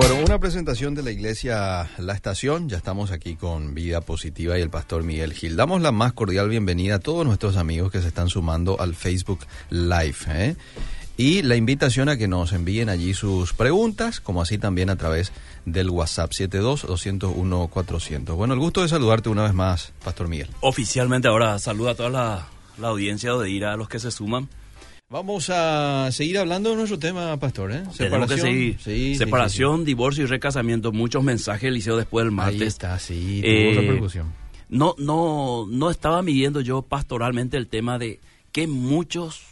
Bueno, una presentación de la iglesia La Estación. Ya estamos aquí con Vida Positiva y el pastor Miguel Gil. Damos la más cordial bienvenida a todos nuestros amigos que se están sumando al Facebook Live. ¿eh? Y la invitación a que nos envíen allí sus preguntas, como así también a través del WhatsApp 72-201-400. Bueno, el gusto de saludarte una vez más, Pastor Miguel. Oficialmente ahora saluda a toda la, la audiencia de ir a los que se suman. Vamos a seguir hablando de nuestro tema, Pastor. ¿eh? Separación, sí, Separación divorcio y recasamiento. Muchos mensajes, Liceo, después del martes. Ahí está, sí, eh, repercusión. No, no, no estaba midiendo yo pastoralmente el tema de que muchos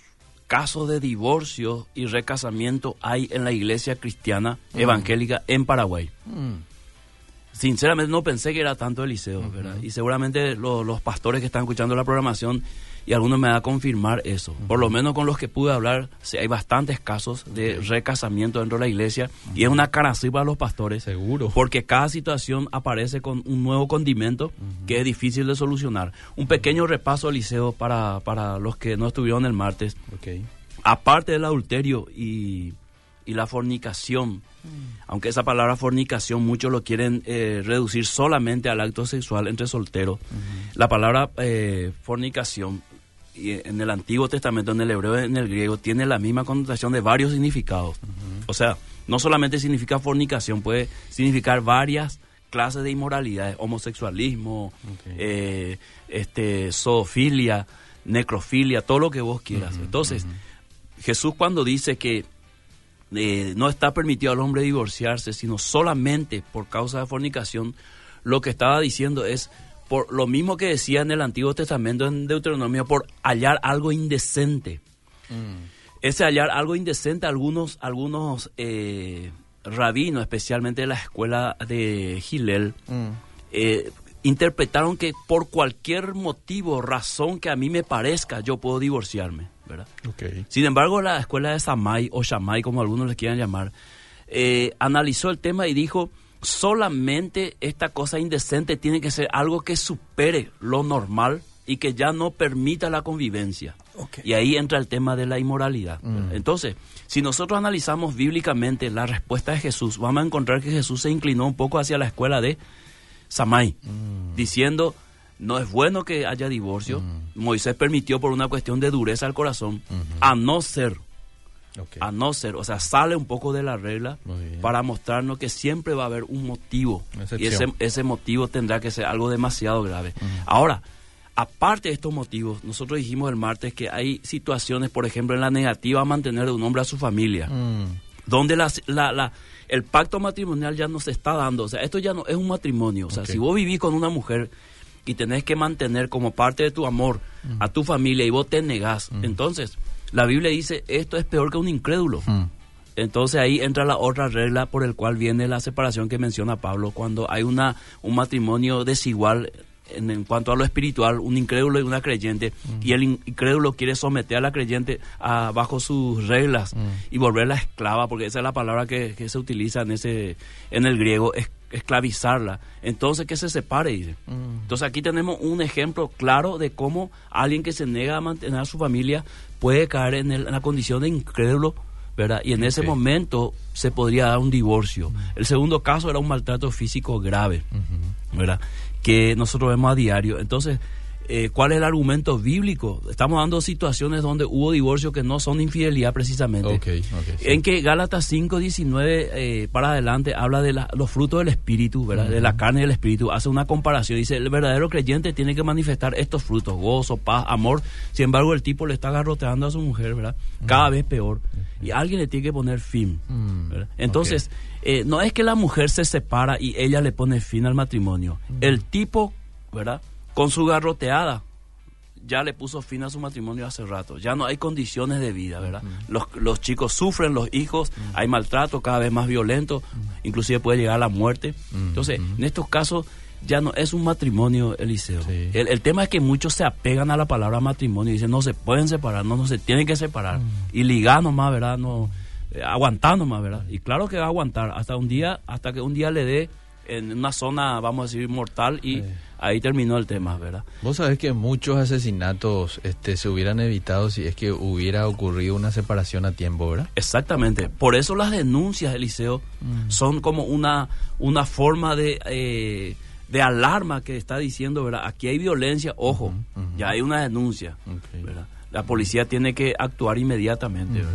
casos de divorcio y recasamiento hay en la iglesia cristiana mm. evangélica en Paraguay. Mm. Sinceramente no pensé que era tanto el liceo, ¿verdad? Y seguramente los pastores que están escuchando la programación y algunos me da a confirmar eso. Por lo menos con los que pude hablar, hay bastantes casos de recasamiento dentro de la iglesia y es una cara así para los pastores. Seguro. Porque cada situación aparece con un nuevo condimento que es difícil de solucionar. Un pequeño repaso, Liceo, para, para los que no estuvieron el martes. Okay. Aparte del adulterio y, y la fornicación, aunque esa palabra fornicación muchos lo quieren eh, reducir solamente al acto sexual entre solteros, la palabra eh, fornicación en el Antiguo Testamento, en el hebreo, en el griego, tiene la misma connotación de varios significados. O sea, no solamente significa fornicación, puede significar varias clases de inmoralidades, homosexualismo, eh, este, zoofilia, necrofilia, todo lo que vos quieras. Entonces, Jesús cuando dice que eh, no está permitido al hombre divorciarse, sino solamente por causa de fornicación, lo que estaba diciendo es por lo mismo que decía en el Antiguo Testamento, en Deuteronomio, por hallar algo indecente. Mm. Ese hallar algo indecente, algunos, algunos eh, rabinos, especialmente de la escuela de Gilel, mm. eh, interpretaron que por cualquier motivo, razón que a mí me parezca, yo puedo divorciarme. ¿verdad? Sin embargo, la escuela de Samay, o Shamay, como algunos le quieran llamar, eh, analizó el tema y dijo solamente esta cosa indecente tiene que ser algo que supere lo normal y que ya no permita la convivencia. Y ahí entra el tema de la inmoralidad. Mm. Entonces, si nosotros analizamos bíblicamente la respuesta de Jesús, vamos a encontrar que Jesús se inclinó un poco hacia la escuela de Samay, mm. diciendo, no es bueno que haya divorcio. Mm. Moisés permitió por una cuestión de dureza al corazón, a no ser a no ser, o sea, sale un poco de la regla para mostrarnos que siempre va a haber un motivo. Y ese, ese motivo tendrá que ser algo demasiado grave. Ahora, aparte de estos motivos, nosotros dijimos el martes que hay situaciones, por ejemplo, en la negativa a mantener de un hombre a su familia, mm. donde la, la, el pacto matrimonial ya no se está dando. O sea, esto ya no es un matrimonio. O sea, si vos vivís con una mujer y tenés que mantener como parte de tu amor a tu familia y vos te negás, entonces la Biblia dice, esto es peor que un incrédulo. Hmm. Entonces ahí entra la otra regla por el cual viene la separación que menciona Pablo, cuando hay una, un matrimonio desigual en, cuanto a lo espiritual, un incrédulo y una creyente, hmm. y el incrédulo quiere someter a la creyente a, bajo sus reglas hmm. y volverla esclava, porque esa es la palabra que, se utiliza en, ese, en el griego, es, esclavizarla. Entonces que se separe, dice. Entonces aquí tenemos un ejemplo claro de cómo alguien que se niega a mantener a su familia puede caer en, la condición de incrédulo, ¿verdad? Y en ese momento se podría dar un divorcio. El segundo caso era un maltrato físico grave, ¿verdad? Que nosotros vemos a diario. Entonces, eh, cuál es el argumento bíblico. Estamos dando situaciones donde hubo divorcio que no son infidelidad precisamente. En que Gálatas 5, 19 eh, para adelante habla de los frutos del espíritu, ¿verdad? de la carne del espíritu. Hace una comparación. Dice, el verdadero creyente tiene que manifestar estos frutos, gozo, paz, amor. Sin embargo, el tipo le está garroteando a su mujer, ¿verdad? Cada vez peor. Y alguien le tiene que poner fin. Mm, Entonces, eh, no es que la mujer se separa y ella le pone fin al matrimonio. El tipo, ¿verdad? Con su garroteada ya le puso fin a su matrimonio hace rato. Ya no hay condiciones de vida, ¿verdad? los, los, chicos sufren, los hijos, hay maltrato cada vez más violento, inclusive puede llegar a la muerte. Entonces, en estos casos ya no es un matrimonio, Eliseo. El, el, tema es que muchos se apegan a la palabra matrimonio y dicen, no se pueden separar, no, no se tienen que separar. Y ligar nomás, ¿verdad? No, eh, aguantar nomás, ¿verdad? Y claro que va a aguantar hasta un día, hasta que un día le dé en una zona, vamos a decir, mortal y ahí terminó el tema, ¿verdad? Vos sabés que muchos asesinatos este, se hubieran evitado si es que hubiera ocurrido una separación a tiempo, ¿verdad? Exactamente. Por eso las denuncias, Eliseo, mm. son como una, una forma de... Eh, de alarma que está diciendo, ¿verdad? Aquí hay violencia, ojo, ya hay una denuncia, ¿verdad? La policía tiene que actuar inmediatamente, ¿verdad?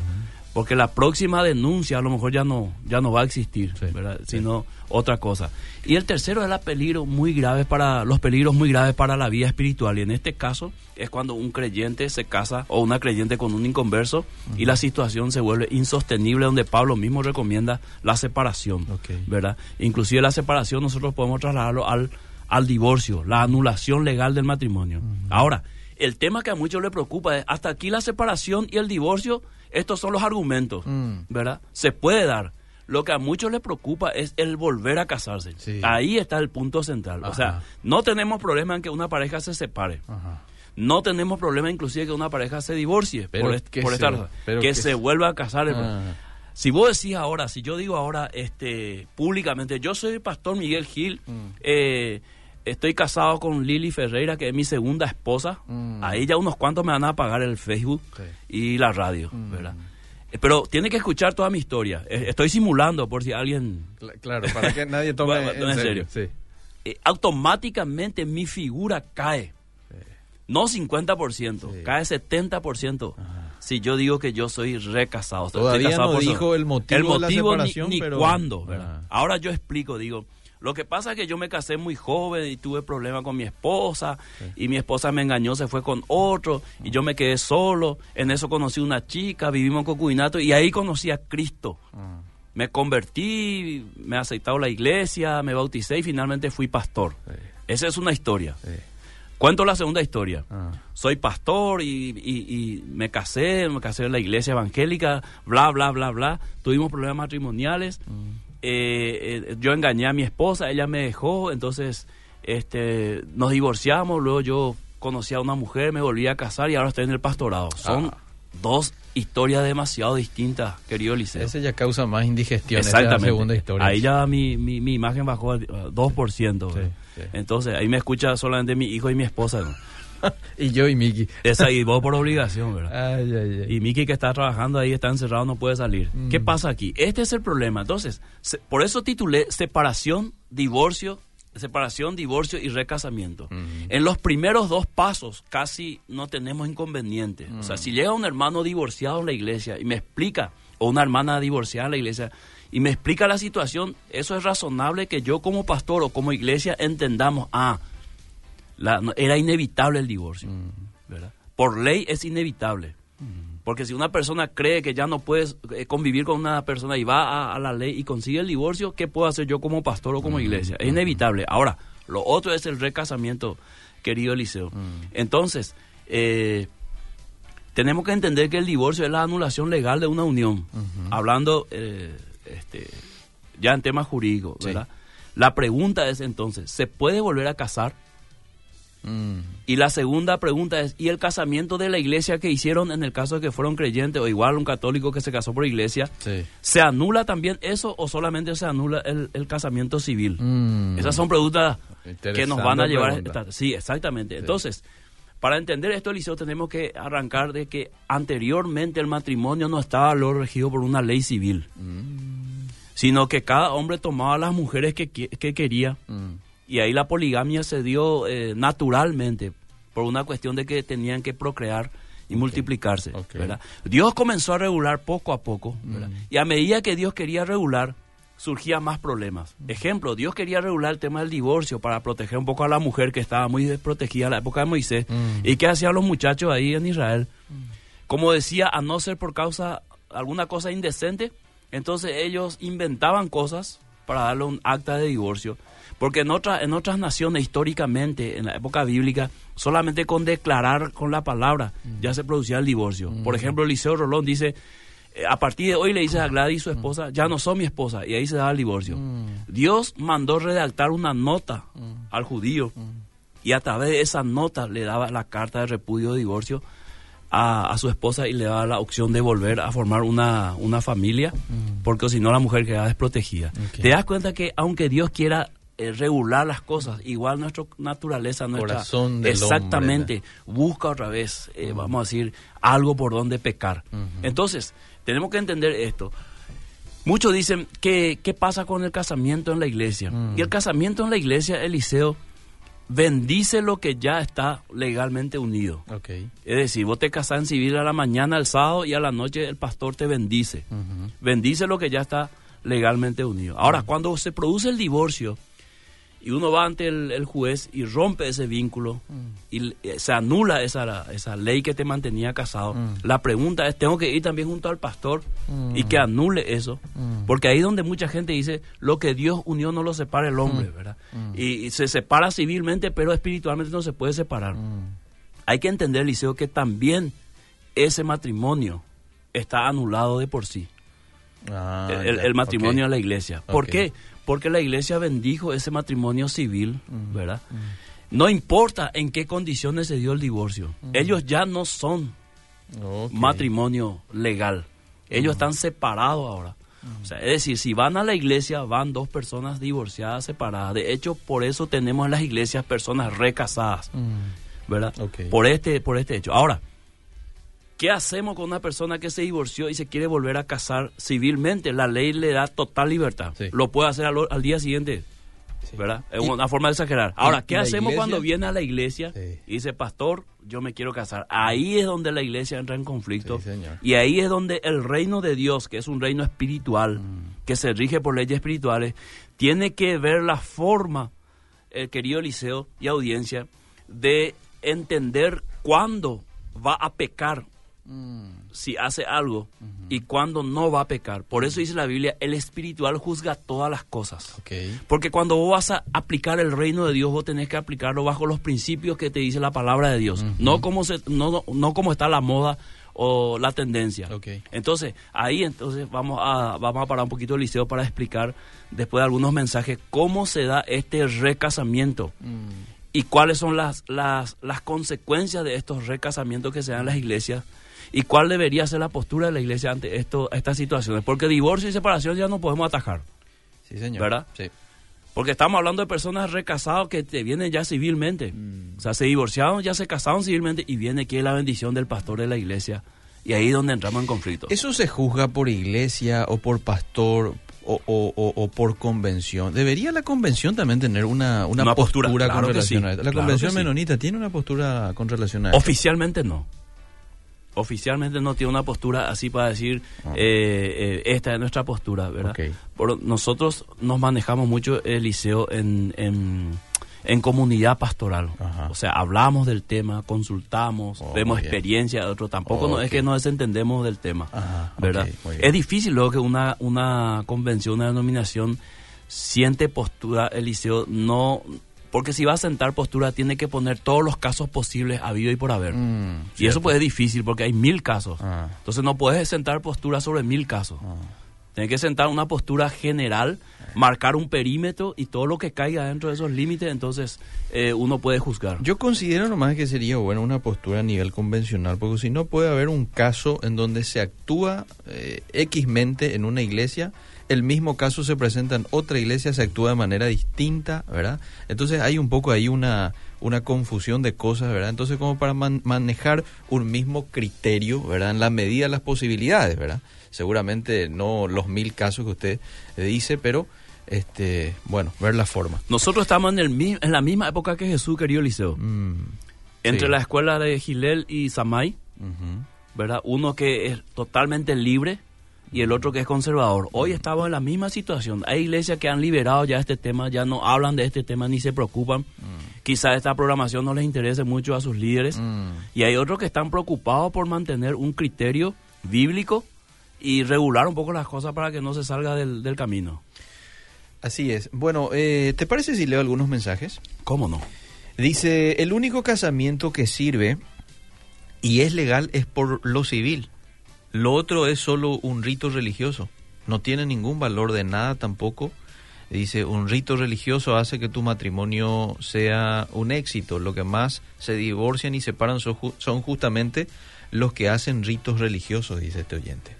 Porque la próxima denuncia a lo mejor ya no ya no va a existir, ¿verdad? sino otra cosa. Y el tercero es la peligro muy grave para los peligros muy graves para la vida espiritual y en este caso es cuando un creyente se casa o una creyente con un inconverso y la situación se vuelve insostenible donde Pablo mismo recomienda la separación, ¿verdad? Inclusive la separación nosotros podemos trasladarlo al al divorcio, la anulación legal del matrimonio. Ahora, el tema que a muchos le preocupa es hasta aquí la separación y el divorcio estos son los argumentos, mm. ¿verdad? Se puede dar. Lo que a muchos les preocupa es el volver a casarse. Ahí está el punto central. O sea, no tenemos problema en que una pareja se separe. No tenemos problema inclusive que una pareja se divorcie pero por, que estar, que, se vuelva a casar. Ah. Si vos decís ahora, si yo digo ahora este públicamente, yo soy el pastor Miguel Gil, mm. eh, estoy casado con Lili Ferreira, que es mi segunda esposa. Mm. Ahí ya unos cuantos me van a pagar el Facebook y la radio, mm. ¿verdad? Eh, pero tiene que escuchar toda mi historia. Eh, estoy simulando por si alguien... Claro, para que nadie tome en, serio. Eh, automáticamente mi figura cae. No 50%, cae 70%. Si yo digo que yo soy recasado. Todavía no dijo el motivo, el motivo de la separación, ni, cuándo. Ahora yo explico, digo lo que pasa es que yo me casé muy joven y tuve problemas con mi esposa y mi esposa me engañó, se fue con otro y yo me quedé solo. En eso conocí una chica, vivimos en concubinato y ahí conocí a Cristo. Ah. Me convertí, me he aceptado la iglesia, me bauticé y finalmente fui pastor. Esa es una historia. Cuento la segunda historia. Ah. Soy pastor y, me casé, me casé en la iglesia evangélica, bla, bla, bla, bla. Tuvimos problemas matrimoniales. Mm. Eh, eh, yo engañé a mi esposa, ella me dejó, entonces este, nos divorciamos, luego yo conocí a una mujer, me volví a casar y ahora estoy en el pastorado. Son ah. dos historias demasiado distintas, querido Liceo. Ese ya causa más indigestión. Exactamente. segunda historia. Ahí ya mi, mi, imagen bajó al 2%. Entonces ahí me escucha solamente mi hijo y mi esposa. y yo y Miki. Esa y vos por obligación, ¿verdad? Y Miki que está trabajando ahí, está encerrado, no puede salir. Mm. ¿Qué pasa aquí? Este es el problema. Entonces, por eso titulé separación, divorcio, separación, divorcio y recasamiento. Mm. En los primeros dos pasos casi no tenemos inconveniente. O sea, mm. si llega un hermano divorciado en la iglesia y me explica, o una hermana divorciada en la iglesia, y me explica la situación, eso es razonable que yo como pastor o como iglesia entendamos, ah, era inevitable el divorcio. Mm. Por ley es inevitable. Mm. Porque si una persona cree que ya no puede eh, convivir con una persona y va a, la ley y consigue el divorcio, ¿qué puedo hacer yo como pastor o como mm. iglesia? Es inevitable. Ahora, lo otro es el recasamiento, querido Eliseo. Entonces, eh, tenemos que entender que el divorcio es la anulación legal de una unión. Hablando eh, este, ya en temas jurídicos, ¿verdad? La pregunta es entonces, ¿se puede volver a casar? Mm. Y la segunda pregunta es, ¿y el casamiento de la iglesia que hicieron en el caso de que fueron creyentes o igual un católico que se casó por iglesia? ¿Se anula también eso o solamente se anula el, casamiento civil? Mm. Esas son preguntas que nos van a llevar... Sí, exactamente. Entonces, para entender esto, Eliseo, tenemos que arrancar de que anteriormente el matrimonio no estaba lo regido por una ley civil, mm. sino que cada hombre tomaba las mujeres que, que quería y ahí la poligamia se dio eh, naturalmente por una cuestión de que tenían que procrear y multiplicarse. Dios comenzó a regular poco a poco mm. y a medida que Dios quería regular surgían más problemas. Ejemplo, Dios quería regular el tema del divorcio para proteger un poco a la mujer que estaba muy desprotegida en la época de Moisés. Mm. ¿Y qué hacían los muchachos ahí en Israel? Mm. Como decía, a no ser por causa alguna cosa indecente, entonces ellos inventaban cosas para darle un acta de divorcio porque en, otra, en otras naciones históricamente, en la época bíblica, solamente con declarar con la palabra ya se producía el divorcio. Por ejemplo, Eliseo Rolón dice, eh, a partir de hoy le dice a Gladys, su esposa, ya no son mi esposa, y ahí se da el divorcio. Dios mandó redactar una nota al judío, y a través de esa nota le daba la carta de repudio de divorcio a, su esposa y le daba la opción de volver a formar una, una familia, porque si no la mujer queda desprotegida. Te das cuenta que aunque Dios quiera regular las cosas. Igual nuestra naturaleza, nuestra Corazón del exactamente busca otra vez, eh, vamos a decir, algo por donde pecar. Entonces tenemos que entender esto. Muchos dicen que qué pasa con el casamiento en la iglesia. Y el casamiento en la iglesia, Eliseo, bendice lo que ya está legalmente unido. Okay. Es decir, vos te casás en civil a la mañana, el sábado, y a la noche el pastor te bendice. Bendice lo que ya está legalmente unido. Ahora, cuando se produce el divorcio y uno va ante el, el juez y rompe ese vínculo y eh, se anula esa, esa ley que te mantenía casado, la pregunta es, ¿tengo que ir también junto al pastor y que anule eso? Porque ahí donde mucha gente dice, lo que Dios unió no lo separa el hombre, ¿verdad? Y, y se separa civilmente, pero espiritualmente no se puede separar. Hay que entender, Liceo, que también ese matrimonio está anulado de por sí. Ah, el, matrimonio ok. en la iglesia. ¿Por qué? Porque la iglesia bendijo ese matrimonio civil, ¿verdad? No importa en qué condiciones se dio el divorcio. Ellos ya no son matrimonio legal. Ellos están separados ahora. O sea, es decir, si van a la iglesia, van dos personas divorciadas, separadas. De hecho, por eso tenemos en las iglesias personas recasadas, ¿verdad? Por este, por este hecho. Ahora, ¿qué hacemos con una persona que se divorció y se quiere volver a casar civilmente? La ley le da total libertad. Sí. Lo puede hacer al, al día siguiente, Sí. ¿verdad? Es una forma de exagerar. Ahora, ¿qué hacemos iglesia? cuando viene a la iglesia Sí. y dice, pastor, yo me quiero casar? Ahí es donde la iglesia entra en conflicto. Sí, señor. Y ahí es donde el reino de Dios, que es un reino espiritual, Mm. que se rige por leyes espirituales, tiene que ver la forma, eh, querido Eliseo y audiencia, de entender cuándo va a pecar Mm, si hace algo y cuándo no va a pecar. Por eso dice la Biblia, el espiritual juzga todas las cosas. Porque cuando vos vas a aplicar el reino de Dios, vos tenés que aplicarlo bajo los principios que te dice la palabra de Dios, no como se, no, no, no como está la moda o la tendencia. Ok. Entonces, ahí entonces vamos a, vamos a parar un poquito el liceo para explicar, después de algunos mensajes, cómo se da este recasamiento Mm, y cuáles son las, las, las consecuencias de estos recasamientos que se dan en las iglesias y cuál debería ser la postura de la iglesia ante esto, estas situaciones. Porque divorcio y separación ya no podemos atajar. sí, señor. ¿Verdad? Sí. Porque estamos hablando de personas recasadas que te vienen ya civilmente. Mm. O sea, se divorciaron, ya se casaron civilmente y viene aquí la bendición del pastor de la iglesia. Y ahí es donde entramos en conflicto. ¿Eso se juzga por iglesia o por pastor o, o- o- o por convención? ¿Debería la convención también tener una, una, Una postura, postura, claro con relación sí, a esto? ¿La claro convención sí. menonita tiene una postura con relación a esto? Oficialmente no. Oficialmente no tiene una postura así para decir, Ah. eh, eh, esta es nuestra postura, ¿verdad? Ok. Por- nosotros nos manejamos mucho el liceo en, en, en comunidad pastoral. Ajá. O sea, hablamos del tema, consultamos, Oh, vemos experiencia de otro. Tampoco no, es que nos desentendemos del tema, Ajá, ¿verdad? es difícil luego que una, una convención, una denominación siente postura, el liceo no... Porque si va a sentar postura, tiene que poner todos los casos posibles habido y por haber. Mm, Y cierto. eso pues es difícil porque hay mil casos. Ah. Entonces no puedes sentar postura sobre mil casos. Tienes que sentar una postura general, marcar un perímetro y todo lo que caiga dentro de esos límites, entonces eh, uno puede juzgar. Yo considero nomás que sería bueno una postura a nivel convencional, porque si no puede haber un caso en donde se actúa eh, X-mente en una iglesia, el mismo caso se presenta en otra iglesia, se actúa de manera distinta, ¿verdad? Entonces hay un poco ahí una, una confusión de cosas, ¿verdad? Entonces como para man- manejar un mismo criterio, ¿verdad? En la medida de las posibilidades, ¿verdad? Seguramente no los mil casos que usted eh, dice, pero, este bueno, ver la forma. Nosotros estamos en, el, en la misma época que Jesús, querido Liceo. Mm, Entre sí. la escuela de Gilel y Samay, Ujú. ¿verdad? Uno que es totalmente libre y el otro que es conservador. Hoy estamos en la misma situación. Hay iglesias que han liberado ya este tema, ya no hablan de este tema ni se preocupan. Quizás esta programación no les interese mucho a sus líderes. Mm. Y hay otros que están preocupados por mantener un criterio bíblico y regular un poco las cosas para que no se salga del, del camino. Así es. Bueno, eh, ¿te parece si leo algunos mensajes? ¿Cómo no? Dice, el único casamiento que sirve y es legal es por lo civil. Lo otro es solo un rito religioso. No tiene ningún valor de nada tampoco. Dice, un rito religioso hace que tu matrimonio sea un éxito. Lo que más se divorcian y separan son, ju- son justamente los que hacen ritos religiosos, dice este oyente.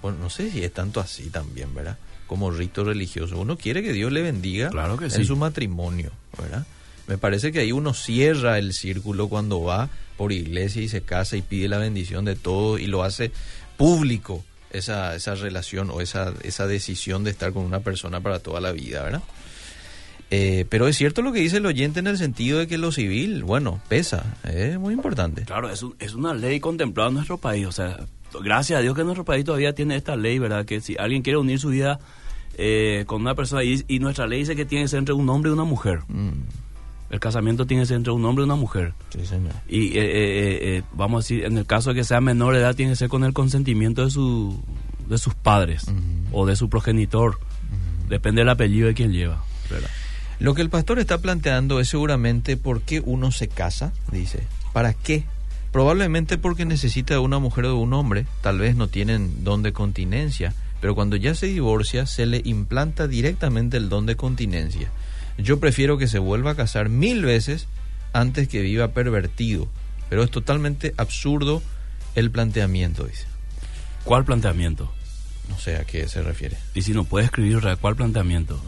Bueno, no sé si es tanto así también, ¿verdad? Como rito religioso. Uno quiere que Dios le bendiga Claro que en sí. su matrimonio, ¿verdad? Me parece que ahí uno cierra el círculo cuando va por iglesia y se casa y pide la bendición de todo y lo hace público esa, esa relación o esa, esa decisión de estar con una persona para toda la vida, ¿verdad? Eh, pero es cierto lo que dice el oyente en el sentido de que lo civil, bueno, pesa, es muy importante. Claro, es, un- es una ley contemplada en nuestro país. O sea, gracias a Dios que nuestro país todavía tiene esta ley, ¿verdad? Que si alguien quiere unir su vida eh, con una persona, y, y nuestra ley dice que tiene que ser entre un hombre y una mujer. Mm, El casamiento tiene que ser entre un hombre y una mujer. sí, señor. Y eh, eh, eh, vamos a decir, en el caso de que sea menor de edad, tiene que ser con el consentimiento de, su, de sus padres o de su progenitor. Depende del apellido de quien lleva. ¿verdad? Lo que el pastor está planteando es seguramente por qué uno se casa, dice. ¿Para qué? Probablemente porque necesita de una mujer o de un hombre, tal vez no tienen don de continencia, pero cuando ya se divorcia se le implanta directamente el don de continencia. Yo prefiero que se vuelva a casar mil veces antes que viva pervertido, pero es totalmente absurdo el planteamiento, dice. ¿Cuál planteamiento? No sé a qué se refiere. Y si no puede escribir. ¿cuál planteamiento?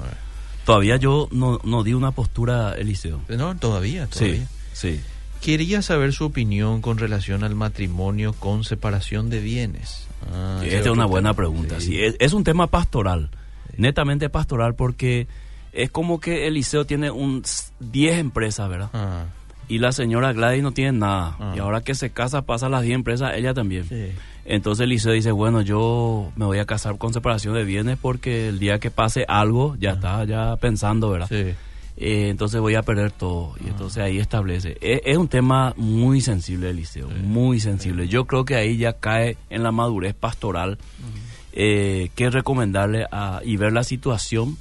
Todavía yo no, no di una postura, Eliseo. No, todavía, todavía. Sí, sí. Quería saber su opinión con relación al matrimonio con separación de bienes. Ah, Esta es una buena pregunta. Sí. Sí, es, es un tema pastoral, netamente pastoral, porque es como que Eliseo tiene un s- 10 empresas, ¿verdad? Ah, Y la señora Gladys no tiene nada. Ah. Y ahora que se casa, pasa las 10 empresas, ella también. Entonces Eliseo dice, bueno, yo me voy a casar con separación de bienes porque el día que pase algo, ya está ya pensando, ¿verdad? Sí. Eh, entonces voy a perder todo. Y entonces ahí establece. Es, es un tema muy sensible, Eliseo, muy sensible. Yo creo que ahí ya cae en la madurez pastoral eh, que recomendarle a, y ver la situación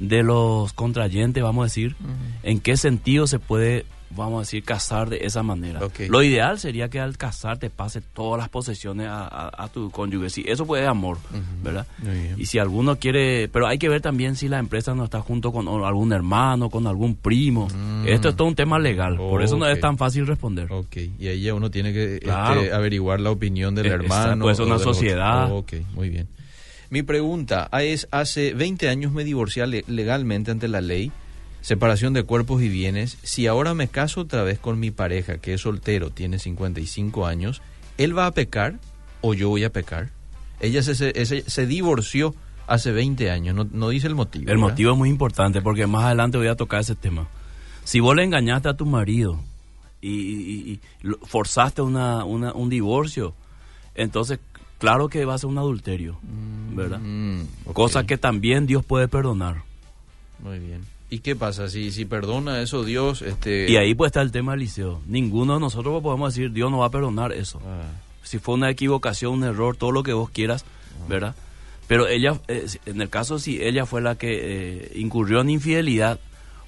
de los contrayentes, vamos a decir, en qué sentido se puede, vamos a decir, casar de esa manera. Lo ideal sería que al casarte pase todas las posesiones a, a- a tu cónyuge. Sí, eso puede amor, ¿verdad? Y si alguno quiere, pero hay que ver también si la empresa no está junto con algún hermano, con algún primo. Mm. Esto es todo un tema legal, por eso no es tan fácil responder. Ok, y ahí ya uno tiene que este, averiguar la opinión del hermano. ser o una sociedad. Ok, muy bien. Mi pregunta es, hace 20 años me divorcié le- legalmente ante la ley, separación de cuerpos y bienes. Si ahora me caso otra vez con mi pareja, que es soltero, tiene 55 años, ¿él va a pecar o yo voy a pecar? Ella se, se, se divorció hace 20 años, no, no dice el motivo. El ¿verdad? motivo es muy importante porque más adelante voy a tocar ese tema. Si vos le engañaste a tu marido y, y- y lo- forzaste una, una- un divorcio, entonces claro que va a ser un adulterio, ¿verdad? Mm. Cosa que también Dios puede perdonar. Muy bien. ¿Y qué pasa? Si, si perdona eso Dios, este... Y ahí pues está el tema del liceo. Ninguno de nosotros podemos decir Dios no va a perdonar eso. Ah, Si fue una equivocación, un error, todo lo que vos quieras, ¿verdad? Pero ella, eh, en el caso si ella fue la que eh, incurrió en infidelidad,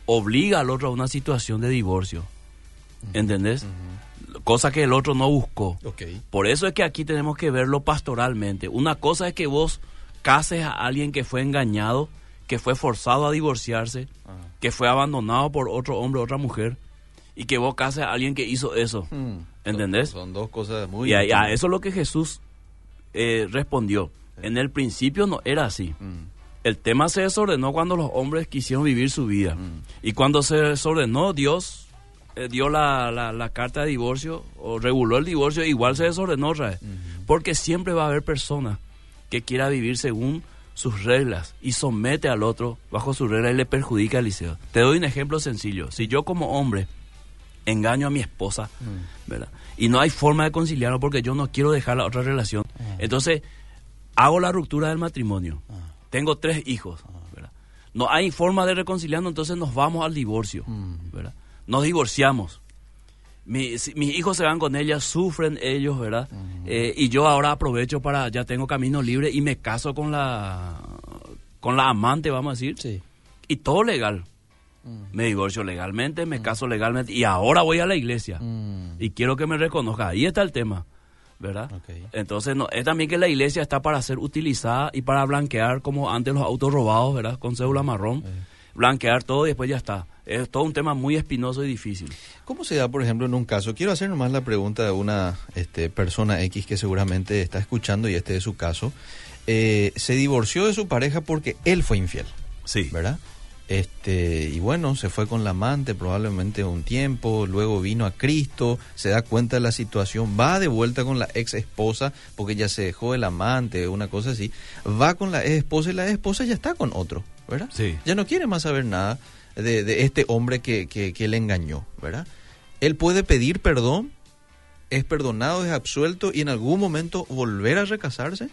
obliga al otro a una situación de divorcio. ¿Entendés? Cosa que el otro no buscó. Por eso es que aquí tenemos que verlo pastoralmente. Una cosa es que vos cases a alguien que fue engañado, que fue forzado a divorciarse, que fue abandonado por otro hombre o otra mujer, y que vos cases a alguien que hizo eso. Mm. ¿Entendés? Son, son dos cosas muy... Y a, a eso es lo que Jesús eh, respondió. En el principio no era así. Mm. El tema se desordenó cuando los hombres quisieron vivir su vida. Mm. Y cuando se desordenó, Dios eh, dio la, la- la carta de divorcio o reguló el divorcio, igual se desordenó otra vez. Porque siempre va a haber personas que quiera vivir según sus reglas y somete al otro bajo sus reglas y le perjudica al liceo. Te doy un ejemplo sencillo. Si yo como hombre engaño a mi esposa, ¿verdad? Y no hay forma de conciliarlo porque yo no quiero dejar la otra relación. Entonces, hago la ruptura del matrimonio. Tengo tres hijos, ¿verdad? No hay forma de reconciliarnos, entonces nos vamos al divorcio, ¿verdad? Nos divorciamos. Mi- si- mis hijos se van con ella, sufren ellos, ¿verdad? Eh, y yo ahora aprovecho para, ya tengo camino libre y me caso con la, con la amante, vamos a decir. Sí. Y todo legal. Me divorcio legalmente, me caso legalmente y ahora voy a la iglesia Mm. y quiero que me reconozca. Ahí está el tema, ¿verdad? Entonces, no, es también que la iglesia está para ser utilizada y para blanquear como antes los autos robados, ¿verdad? Con cédula marrón. Blanquear todo y después ya está. Es todo un tema muy espinoso y difícil. ¿Cómo se da, por ejemplo, en un caso? Quiero hacer nomás la pregunta de una este, persona X que seguramente está escuchando y este es su caso. eh, se divorció de su pareja porque él fue infiel, Sí. ¿verdad? Este, y bueno, se fue con la amante probablemente un tiempo, luego vino a Cristo, se da cuenta de la situación, va de vuelta con la ex esposa, porque ya se dejó el amante, una cosa así, va con la ex esposa y la ex esposa ya está con otro, ¿verdad? Sí. Ya no quiere más saber nada de, de este hombre que, que, que le engañó, ¿verdad? Él puede pedir perdón, es perdonado, es absuelto y en algún momento volver a recasarse.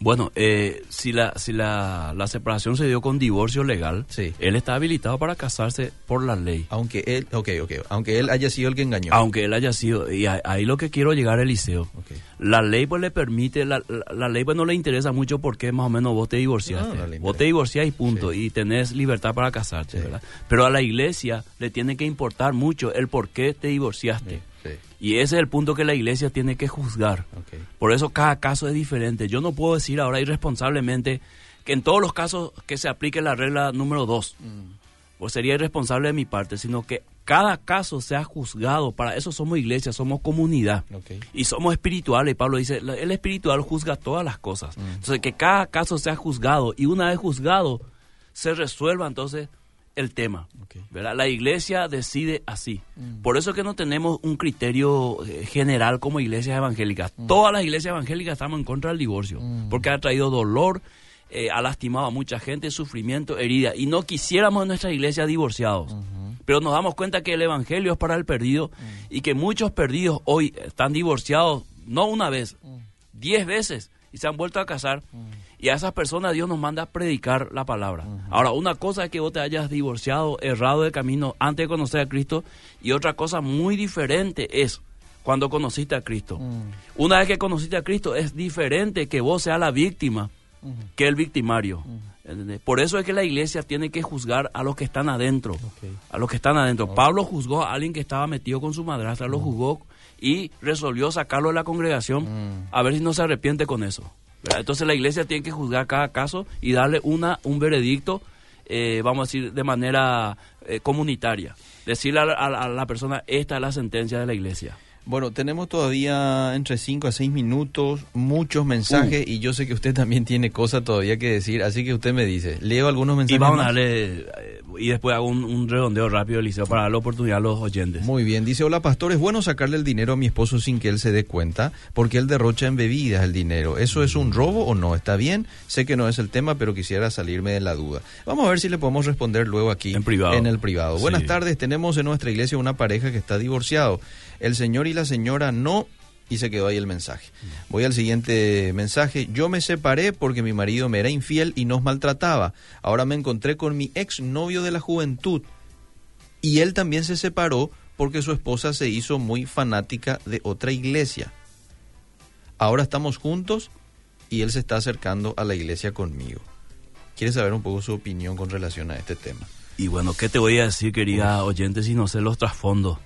Bueno, eh, si la si la, la separación se dio con divorcio legal, Sí. él está habilitado para casarse por la ley. Aunque él, ok, ok, aunque él haya sido el que engañó. Aunque él haya sido, y a- ahí lo que quiero llegar, Eliseo. Ok. La ley pues le permite, la, la, la ley pues no le interesa mucho porque más o menos vos te divorciaste. No, no le vos te divorciás y punto, Sí. y tenés libertad para casarte, Sí. ¿verdad? Pero a la iglesia le tiene que importar mucho el por qué te divorciaste. Y ese es el punto que la iglesia tiene que juzgar. Por eso cada caso es diferente. Yo no puedo decir ahora irresponsablemente que en todos los casos que se aplique la regla número dos. Pues sería irresponsable de mi parte, sino que cada caso sea juzgado. Para eso somos iglesia, somos comunidad. Y somos espirituales. Y Pablo dice, "La- el espiritual juzga todas las cosas. Entonces, que cada caso sea juzgado. Y una vez juzgado, se resuelva entonces el tema. ¿verdad? La iglesia decide así. Por eso es que no tenemos un criterio eh, general como iglesias evangélicas. Todas las iglesias evangélicas estamos en contra del divorcio, porque ha traído dolor, eh, ha lastimado a mucha gente, sufrimiento, herida. Y no quisiéramos en nuestra iglesia divorciados. Pero nos damos cuenta que el evangelio es para el perdido y que muchos perdidos hoy están divorciados, no una vez, diez veces, y se han vuelto a casar. Y a esas personas Dios nos manda a predicar la palabra. Ahora, una cosa es que vos te hayas divorciado, errado de camino antes de conocer a Cristo, y otra cosa muy diferente es cuando conociste a Cristo. Una vez que conociste a Cristo, es diferente que vos seas la víctima que el victimario. Por eso es que la iglesia tiene que juzgar a los que están adentro. A los que están adentro. Pablo juzgó a alguien que estaba metido con su madrastra, lo juzgó y resolvió sacarlo de la congregación a ver si no se arrepiente con eso. Entonces la iglesia tiene que juzgar cada caso y darle una un veredicto, eh, vamos a decir, de manera eh, comunitaria. Decirle a a a la persona, esta es la sentencia de la iglesia. Bueno, tenemos todavía entre 5 a 6 minutos, muchos mensajes y yo sé que usted también tiene cosas todavía que decir, así que usted me dice, leo algunos mensajes. Y vamos a darle, eh, y después hago un, un redondeo rápido, Eliseo, para darle oportunidad a los oyentes. Muy bien, dice, hola pastor, es bueno sacarle el dinero a mi esposo sin que él se dé cuenta, porque él derrocha en bebidas el dinero. ¿Eso es un robo o no? Está bien, sé que no es el tema, pero quisiera salirme de la duda. Vamos a ver si le podemos responder luego aquí En privado. en el privado. Sí. Buenas tardes, tenemos en nuestra iglesia una pareja que está divorciado. El señor y la señora no... Y se quedó ahí el mensaje. Voy al siguiente mensaje. Yo me separé porque mi marido me era infiel y nos maltrataba. Ahora me encontré con mi ex novio de la juventud y él también se separó porque su esposa se hizo muy fanática de otra iglesia. Ahora estamos juntos y él se está acercando a la iglesia conmigo. ¿Quiere saber un poco su opinión con relación a este tema? Y bueno, ¿qué te voy a decir, querida oyente, si no sé los trasfondos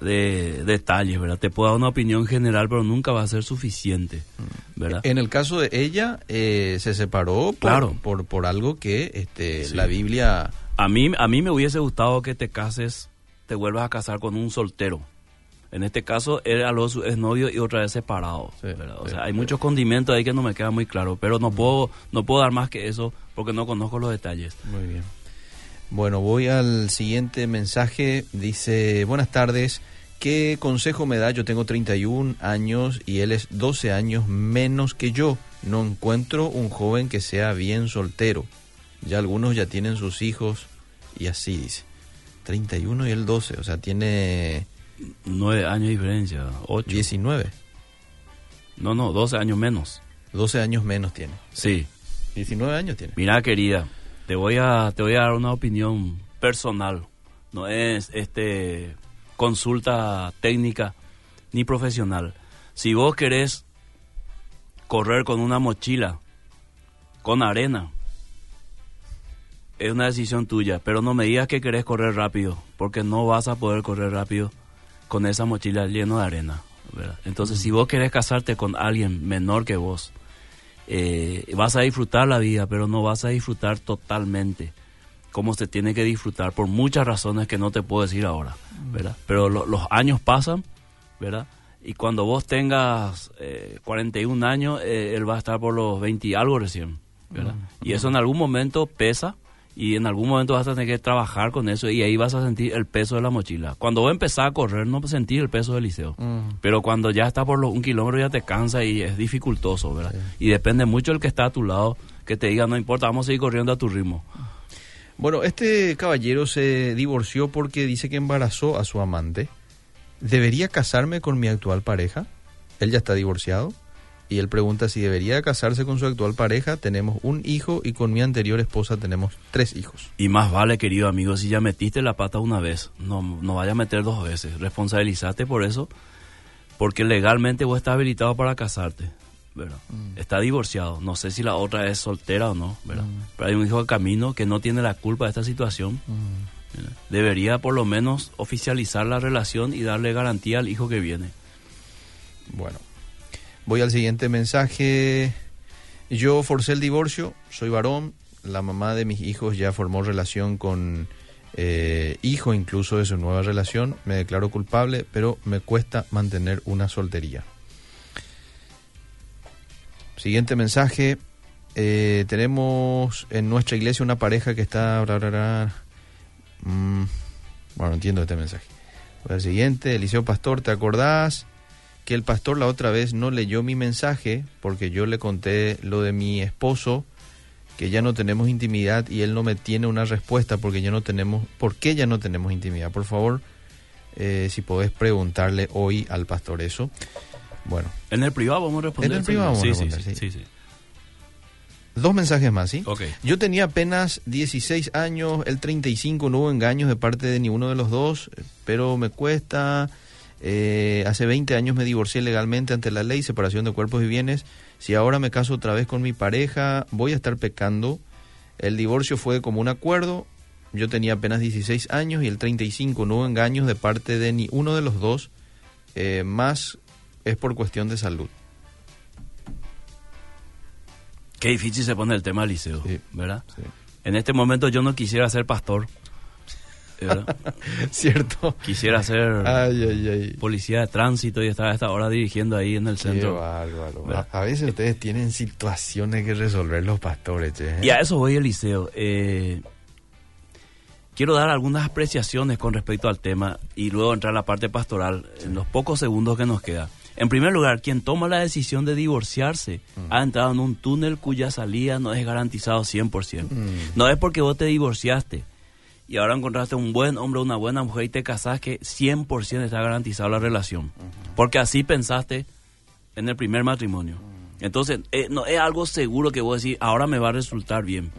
de detalles, ¿verdad? Te puedo dar una opinión general, pero nunca va a ser suficiente, ¿verdad? En el caso de ella, eh, se separó por, Claro. por, por algo que este, Sí. la Biblia... A mí, a mí me hubiese gustado que te cases, te vuelvas a casar con un soltero. En este caso, era los su exnovio y otra vez separado. Sí, ¿verdad? O sí, sea, hay muchos condimentos ahí que no me queda muy claro, pero no puedo, no puedo dar más que eso porque no conozco los detalles. Muy bien. Bueno, voy al siguiente mensaje. Dice, buenas tardes. ¿Qué consejo me da? Yo tengo 31 años y él es 12 años menos que yo. No encuentro un joven que sea bien soltero. Ya algunos ya tienen sus hijos y así dice. 31 y él 12, o sea, tiene Nueve años de diferencia, ocho. 19. No, no, 12 años menos. 12 años menos tiene. Sí. 19 años tiene. Mira, querida, te voy a te voy a dar una opinión personal. No es este consulta técnica ni profesional. Si vos querés correr con una mochila con arena, es una decisión tuya, pero no me digas que querés correr rápido, porque no vas a poder correr rápido con esa mochila llena de arena. Entonces, si vos querés casarte con alguien menor que vos, eh, vas a disfrutar la vida, pero no vas a disfrutar totalmente como se tiene que disfrutar por muchas razones que no te puedo decir ahora, ¿verdad? Pero lo- los años pasan, ¿verdad? y cuando vos tengas eh, 41 años, eh, él va a estar por los 20 y algo recién, ¿verdad? Y eso en algún momento pesa y en algún momento vas a tener que trabajar con eso y ahí vas a sentir el peso de la mochila. Cuando vos empezás a correr, no sentir el peso del liceo, pero cuando ya está por los un kilómetro ya te cansa y es dificultoso, ¿verdad? Y depende mucho del que está a tu lado, que te diga, no importa, vamos a seguir corriendo a tu ritmo. Bueno, este caballero se divorció porque dice que embarazó a su amante. ¿Debería casarme con mi actual pareja? Él ya está divorciado. Y él pregunta si debería casarse con su actual pareja. Tenemos un hijo y con mi anterior esposa tenemos tres hijos. Y más vale, querido amigo, si ya metiste la pata una vez, no, no vaya a meter dos veces. Responsabilízate por eso, porque legalmente vos estás habilitado para casarte. ¿verdad? Mm. Está divorciado. No sé si la otra es soltera o no, ¿verdad? Mm. Pero hay un hijo de camino que no tiene la culpa de esta situación. Mm. Debería por lo menos oficializar la relación y darle garantía al hijo que viene. Bueno, voy al siguiente mensaje. Yo forcé el divorcio, soy varón, la mamá de mis hijos ya formó relación con eh, hijo incluso de su nueva relación, me declaro culpable, pero me cuesta mantener una soltería. Siguiente mensaje. Eh, tenemos en nuestra iglesia una pareja que está... Mm, bueno, entiendo este mensaje. Voy al siguiente. Eliseo Pastor, ¿te acordás que el pastor la otra vez no leyó mi mensaje porque yo le conté lo de mi esposo, que ya no tenemos intimidad y él no me tiene una respuesta porque ya no tenemos... ¿Por qué ya no tenemos intimidad? Por favor, eh, si podés preguntarle hoy al pastor eso. Bueno. En el privado vamos a responder. En el privado vamos a responder, sí, sí, sí. Dos mensajes más, ¿sí? Ok. Yo tenía apenas 16 años, el 35 no hubo engaños de parte de ninguno de los dos, pero me cuesta... Eh, hace 20 años me divorcié legalmente ante la ley, separación de cuerpos y bienes. Si ahora me caso otra vez con mi pareja, voy a estar pecando. El divorcio fue como un acuerdo. Yo tenía apenas 16 años y el 35 no hubo engaños de parte de ni uno de los dos. Eh, más es por cuestión de salud. Qué difícil se pone el tema liceo, ¿verdad? En este momento yo no quisiera ser pastor. ¿Verdad? Cierto. Quisiera ser policía de tránsito y estar a esta hora dirigiendo ahí en el centro. A, veces ustedes tienen situaciones que resolver los pastores. ¿eh? Y a eso voy, Eliseo. Eh, quiero dar algunas apreciaciones con respecto al tema y luego entrar a la parte pastoral en los pocos segundos que nos queda. En primer lugar, quien toma la decisión de divorciarse mm. ha entrado en un túnel cuya salida no es garantizado 100%. Mm. No es porque vos te divorciaste y ahora encontraste un buen hombre o una buena mujer y te casás que 100% está garantizada la relación. Porque así pensaste en el primer matrimonio. Entonces, eh, no es algo seguro que vos decís, ahora me va a resultar bien.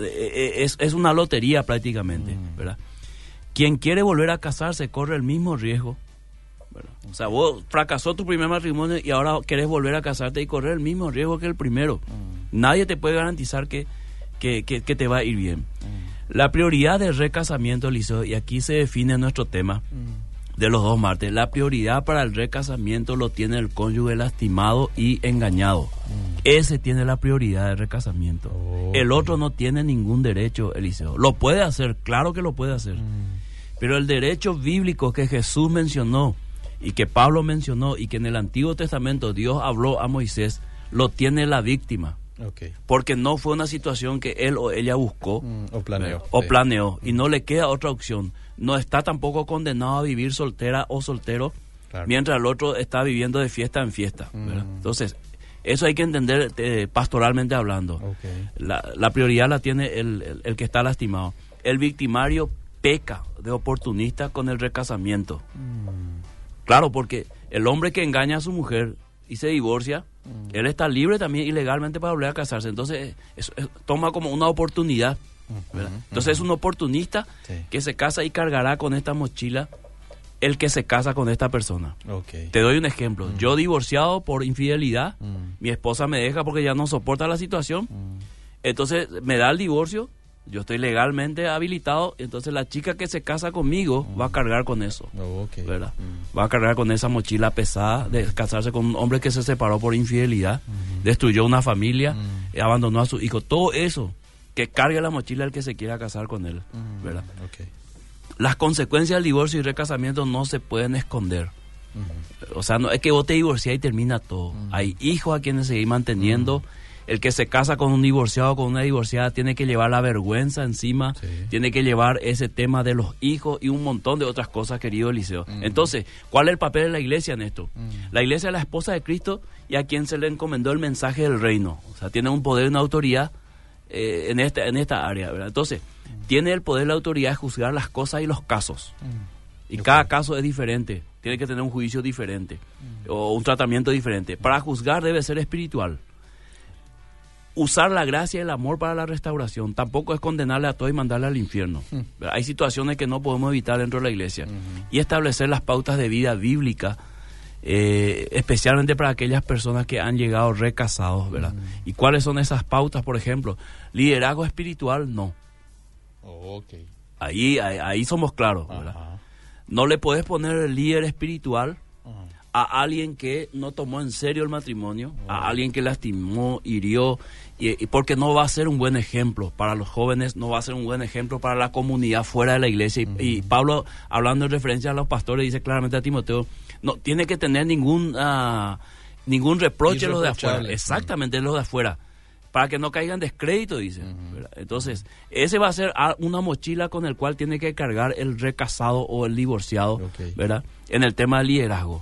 Eh, es, es, una lotería prácticamente, ¿verdad? Quien quiere volver a casarse corre el mismo riesgo o sea, vos fracasó tu primer matrimonio y ahora querés volver a casarte y correr el mismo riesgo que el primero. Nadie te puede garantizar que, que, te va a ir bien. Mm. La prioridad del recasamiento, Liceo, y aquí se define nuestro tema mm. de los dos martes, la prioridad para el recasamiento lo tiene el cónyuge lastimado y engañado. Ese tiene la prioridad del recasamiento. Oh. El otro no tiene ningún derecho, Eliseo. Lo puede hacer, claro que lo puede hacer. Pero el derecho bíblico que Jesús mencionó, y que Pablo mencionó y que en el Antiguo Testamento Dios habló a Moisés, lo tiene la víctima. Porque no fue una situación que él o ella buscó mm, o planeó. O planeó y no le queda otra opción. No está tampoco condenado a vivir soltera o soltero mientras el otro está viviendo de fiesta en fiesta. Mm. Entonces, eso hay que entender eh, pastoralmente hablando. La, prioridad la tiene el, el, que está lastimado. El victimario peca de oportunista con el recasamiento. Mm. Claro, porque el hombre que engaña a su mujer y se divorcia, mm. él está libre también ilegalmente para volver a casarse. Entonces, toma como una oportunidad. Entonces, es un oportunista que se casa y cargará con esta mochila el que se casa con esta persona. Te doy un ejemplo. Mm. Yo divorciado por infidelidad, mm. mi esposa me deja porque ya no soporta la situación. Entonces, me da el divorcio yo estoy legalmente habilitado, entonces la chica que se casa conmigo va a cargar con eso, oh, ¿verdad? Mm. Va a cargar con esa mochila pesada de casarse con un hombre que se separó por infidelidad, destruyó una familia, mm. abandonó a su hijo, todo eso, que cargue la mochila el que se quiera casar con él, mm, ¿verdad? Las consecuencias del divorcio y recasamiento no se pueden esconder, O sea, no es que vos te divorciás y termina todo. Hay hijos a quienes seguir manteniendo. El que se casa con un divorciado o con una divorciada tiene que llevar la vergüenza encima, tiene que llevar ese tema de los hijos y un montón de otras cosas, querido Eliseo. Entonces, ¿cuál es el papel de la iglesia en esto? La iglesia es la esposa de Cristo y a quien se le encomendó el mensaje del reino. O sea, tiene un poder y una autoridad eh, en, esta, en esta área. ¿verdad? Entonces, tiene el poder y la autoridad de juzgar las cosas y los casos. Y cada caso es diferente, tiene que tener un juicio diferente o un tratamiento diferente. Para juzgar debe ser espiritual usar la gracia y el amor para la restauración. Tampoco es condenarle a todo y mandarle al infierno. Hmm. Hay situaciones que no podemos evitar dentro de la iglesia. Y establecer las pautas de vida bíblica, eh, especialmente para aquellas personas que han llegado recasados, ¿verdad? ¿Y cuáles son esas pautas, por ejemplo? Liderazgo espiritual, no. Oh, ahí, ahí, somos claros, ¿verdad? No le puedes poner el líder espiritual a alguien que no tomó en serio el matrimonio, a alguien que lastimó, hirió, y, porque no va a ser un buen ejemplo para los jóvenes, no va a ser un buen ejemplo para la comunidad fuera de la iglesia. Y, Pablo, hablando en referencia a los pastores, dice claramente a Timoteo, no tiene que tener ningún, uh, ningún reproche los de afuera, exactamente los de afuera para que no caigan descrédito, dice. Entonces, ese va a ser una mochila con el cual tiene que cargar el recasado o el divorciado, ¿verdad? En el tema del liderazgo.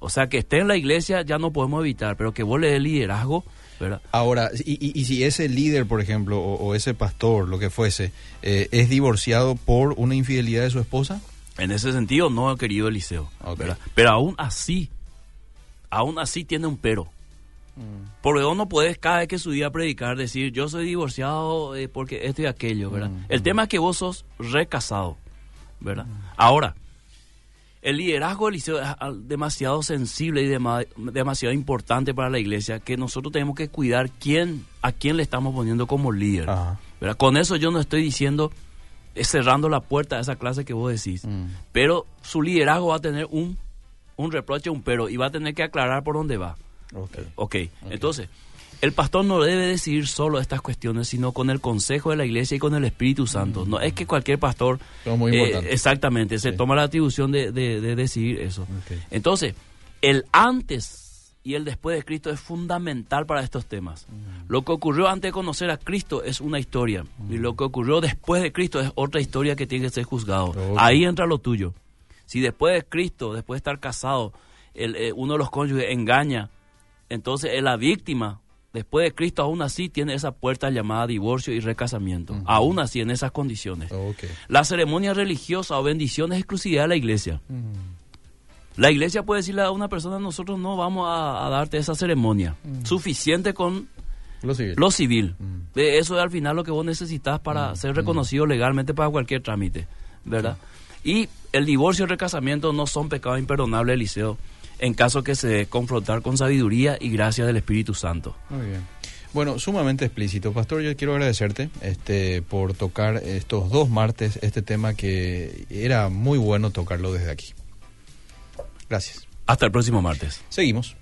O sea, que esté en la iglesia ya no podemos evitar, pero que vos le dé liderazgo, ¿verdad? Ahora, y, si ese líder, por ejemplo, o, ese pastor, lo que fuese, eh, es divorciado por una infidelidad de su esposa? En ese sentido, no, querido Eliseo. Pero aún así, aún así tiene un pero. Mm. Porque vos no puedes cada vez que subí a predicar decir yo soy divorciado eh, porque esto y aquello, ¿verdad? Mm, El mm. tema es que vos sos recasado, ¿verdad? Ahora, el liderazgo del liceo es demasiado sensible y demasiado importante para la iglesia que nosotros tenemos que cuidar quién, a quién le estamos poniendo como líder. Con eso yo no estoy diciendo eh, cerrando la puerta a esa clase que vos decís, mm. pero su liderazgo va a tener un, un reproche, un pero, y va a tener que aclarar por dónde va. Ok. okay. Entonces, el pastor no debe decidir solo estas cuestiones, sino con el consejo de la iglesia y con el Espíritu Santo. No es que cualquier pastor, eh, exactamente, se toma la atribución de, decidir eso. Entonces, el antes y el después de Cristo es fundamental para estos temas. Lo que ocurrió antes de conocer a Cristo es una historia, y lo que ocurrió después de Cristo es otra historia que tiene que ser juzgado. Ahí entra lo tuyo. Si después de Cristo, después de estar casado, el, eh, uno de los cónyuges engaña, entonces es la víctima después de Cristo aún así tiene esa puerta llamada divorcio y recasamiento, aún así en esas condiciones. La ceremonia religiosa o bendición es exclusividad de la iglesia. La iglesia puede decirle a una persona, nosotros no vamos a, darte esa ceremonia, suficiente con lo civil. Eso es al final lo que vos necesitas para ser reconocido legalmente para cualquier trámite, ¿verdad? Y el divorcio y el recasamiento no son pecados imperdonables, Eliseo en caso que se confrontar con sabiduría y gracia del Espíritu Santo. Muy bien. Bueno, sumamente explícito. Pastor, yo quiero agradecerte este, por tocar estos dos martes este tema que era muy bueno tocarlo desde aquí. Gracias. Hasta el próximo martes. Seguimos.